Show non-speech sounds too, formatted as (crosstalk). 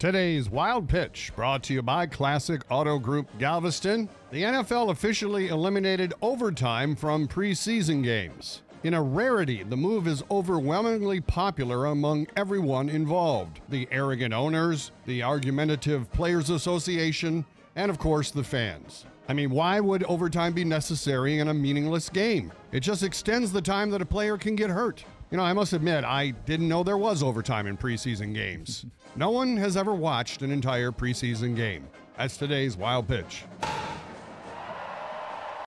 Today's Wild Pitch brought to you by Classic Auto Group Galveston. The NFL officially eliminated overtime from preseason games. In a rarity, the move is overwhelmingly popular among everyone involved the arrogant owners, the argumentative Players Association, and of course the fans. I mean, why would overtime be necessary in a meaningless game? It just extends the time that a player can get hurt. You know, I must admit, I didn't know there was overtime in preseason games. (laughs) No one has ever watched an entire preseason game. That's today's wild pitch.